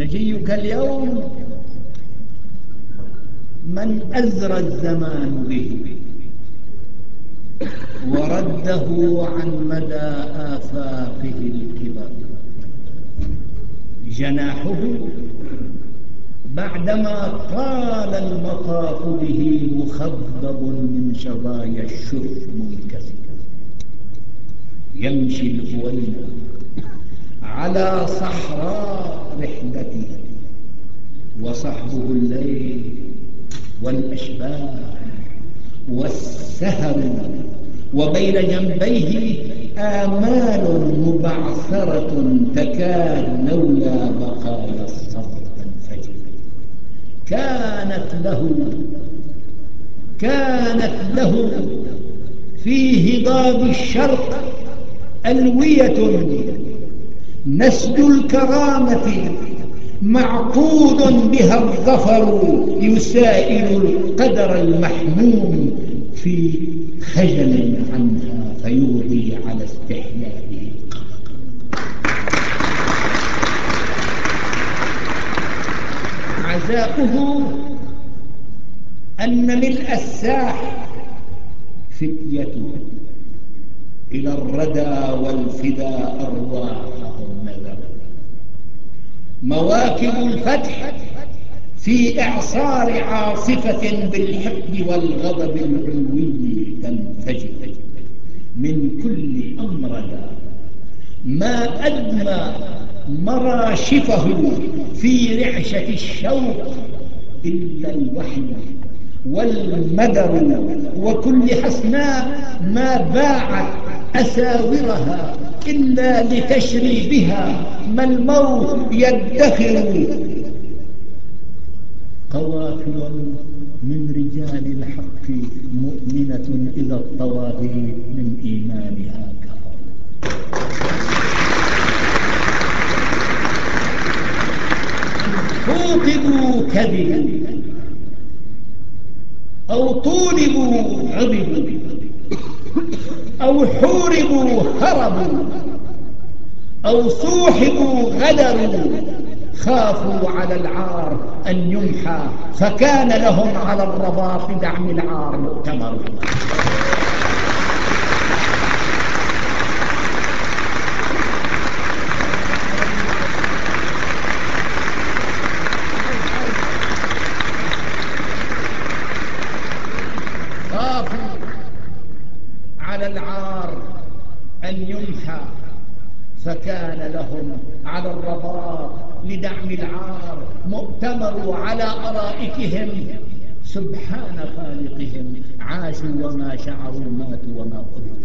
نجيك اليوم من أزرى الزمان به ورده عن مدى آفاقه الكبر. جناحه بعدما طال المطاف به مخضب من شظايا الشرب منكسر. يمشي الهوينا على صحراء رحلته وصحبه الليل والأشباه والسهر وبين جنبيه آمال مبعثرة تكاد لولا بقايا الصبر تنفجر كانت له كانت له في هضاب الشرق ألوية نسج الكرامة معقود بها الظفر يسائل القدر المحموم في خجل عنها فيغضي على استحيائه عزاؤه أن ملء الساح فتيته إلى الردى والفداء أرواحهم نذر. مواكب الفتح في إعصار عاصفة بالحقد والغضب العلوي تنفجر. من كل أمرنا ما أدمى مراشفه في رعشة الشوق إلا الوحي والمدر. وكل حسناء ما باعت أساورها إلا لتشري بها ما الموت يدخر. قوافل من رجال الحق مؤمنة إذا الطواغي من إيمانها كفر. خوطبوا كذبا أو طولبوا عضبوا أو حوربوا هربوا أو صوحبوا غدروا خافوا على العار أن يمحى فكان لهم على الرباط دعم العار مؤتمر. فكان لهم على الرباط لدعم العار مؤتمروا على أرائكهم سبحان خالقهم عاشوا وما شعروا ماتوا وما قلوا